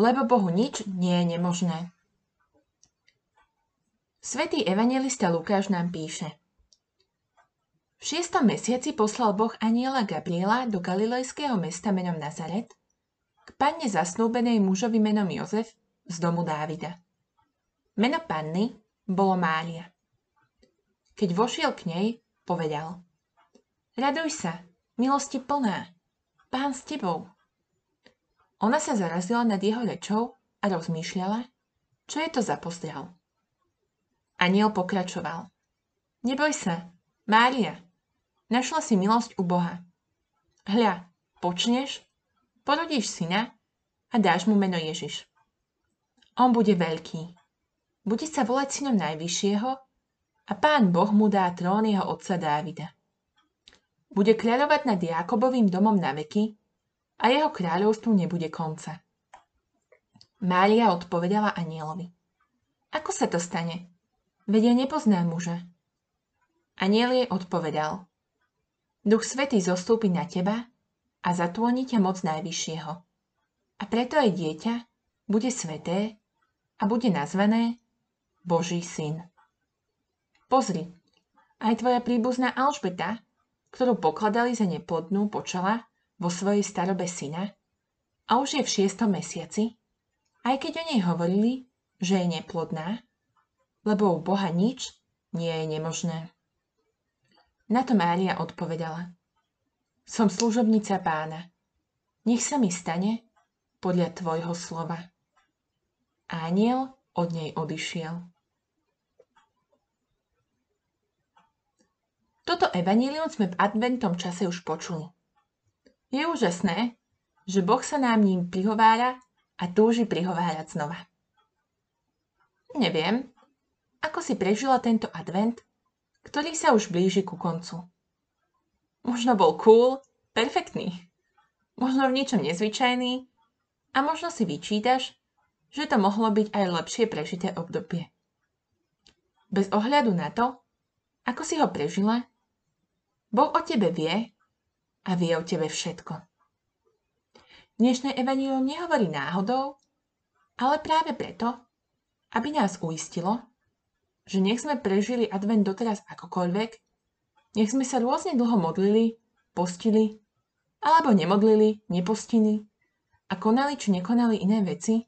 lebo Bohu nič nie je nemožné. Svetý evangelista Lukáš nám píše. V šiestom mesiaci poslal Boh aniela Gabriela do galilejského mesta menom Nazaret k panne zasnúbenej mužovi menom Jozef z domu Dávida. Meno panny bolo Mária. Keď vošiel k nej, povedal Raduj sa, milosti plná, pán s tebou. Ona sa zarazila nad jeho rečou a rozmýšľala, čo je to za pozdrav. Aniel pokračoval. Neboj sa, Mária, Našla si milosť u Boha. Hľa, počneš, porodíš syna a dáš mu meno Ježiš. On bude veľký. Bude sa volať synom Najvyššieho a pán Boh mu dá trón jeho otca Dávida. Bude kráľovať nad Jákobovým domom na veky a jeho kráľovstvu nebude konca. Mária odpovedala anielovi. Ako sa to stane? Veď ja nepoznám muža. Aniel jej odpovedal. Duch Svetý zostúpi na teba a zatvoní ťa moc Najvyššieho. A preto aj dieťa bude sveté a bude nazvané Boží syn. Pozri, aj tvoja príbuzná Alžbeta, ktorú pokladali za neplodnú, počala vo svojej starobe syna a už je v šiestom mesiaci, aj keď o nej hovorili, že je neplodná, lebo u Boha nič nie je nemožné. Na to Mária odpovedala. Som služobnica pána. Nech sa mi stane podľa tvojho slova. Ániel od nej odišiel. Toto evanílium sme v adventom čase už počuli. Je úžasné, že Boh sa nám ním prihovára a túži prihovárať znova. Neviem, ako si prežila tento advent ktorý sa už blíži ku koncu. Možno bol cool, perfektný. Možno v ničom nezvyčajný a možno si vyčítaš, že to mohlo byť aj lepšie prežité obdobie. Bez ohľadu na to, ako si ho prežila, Boh o tebe vie a vie o tebe všetko. Dnešné evanílium nehovorí náhodou, ale práve preto, aby nás uistilo, že nech sme prežili advent doteraz akokoľvek, nech sme sa rôzne dlho modlili, postili, alebo nemodlili, nepostili a konali či nekonali iné veci,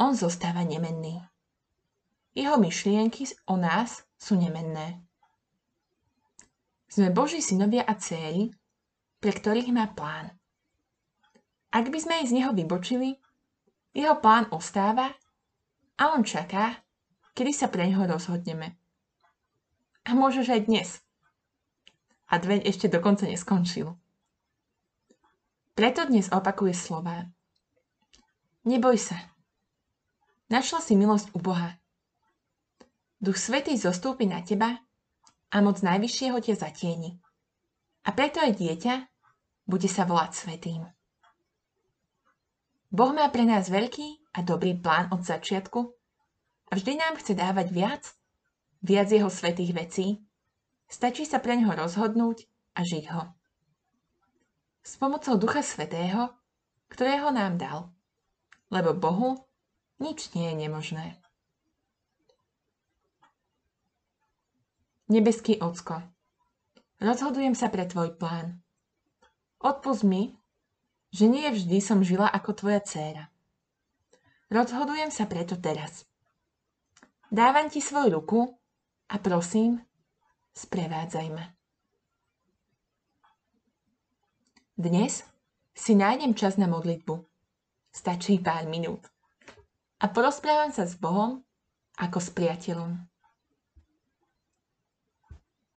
on zostáva nemenný. Jeho myšlienky o nás sú nemenné. Sme Boží synovia a céry, pre ktorých má plán. Ak by sme aj z neho vybočili, jeho plán ostáva a on čaká, kedy sa pre neho rozhodneme. A môžeš aj dnes. Advent ešte dokonca neskončil. Preto dnes opakuje slova. Neboj sa. Našla si milosť u Boha. Duch Svetý zostúpi na teba a moc Najvyššieho ťa zatieni. A preto aj dieťa bude sa volať Svetým. Boh má pre nás veľký a dobrý plán od začiatku a vždy nám chce dávať viac, viac jeho svetých vecí. Stačí sa pre neho rozhodnúť a žiť ho. S pomocou Ducha Svetého, ktorého nám dal. Lebo Bohu nič nie je nemožné. Nebeský Ocko, rozhodujem sa pre Tvoj plán. Odpust mi, že nie vždy som žila ako Tvoja dcéra. Rozhodujem sa preto teraz. Dávam ti svoju ruku a prosím, sprevádzaj ma. Dnes si nájdem čas na modlitbu. Stačí pár minút. A porozprávam sa s Bohom ako s priateľom.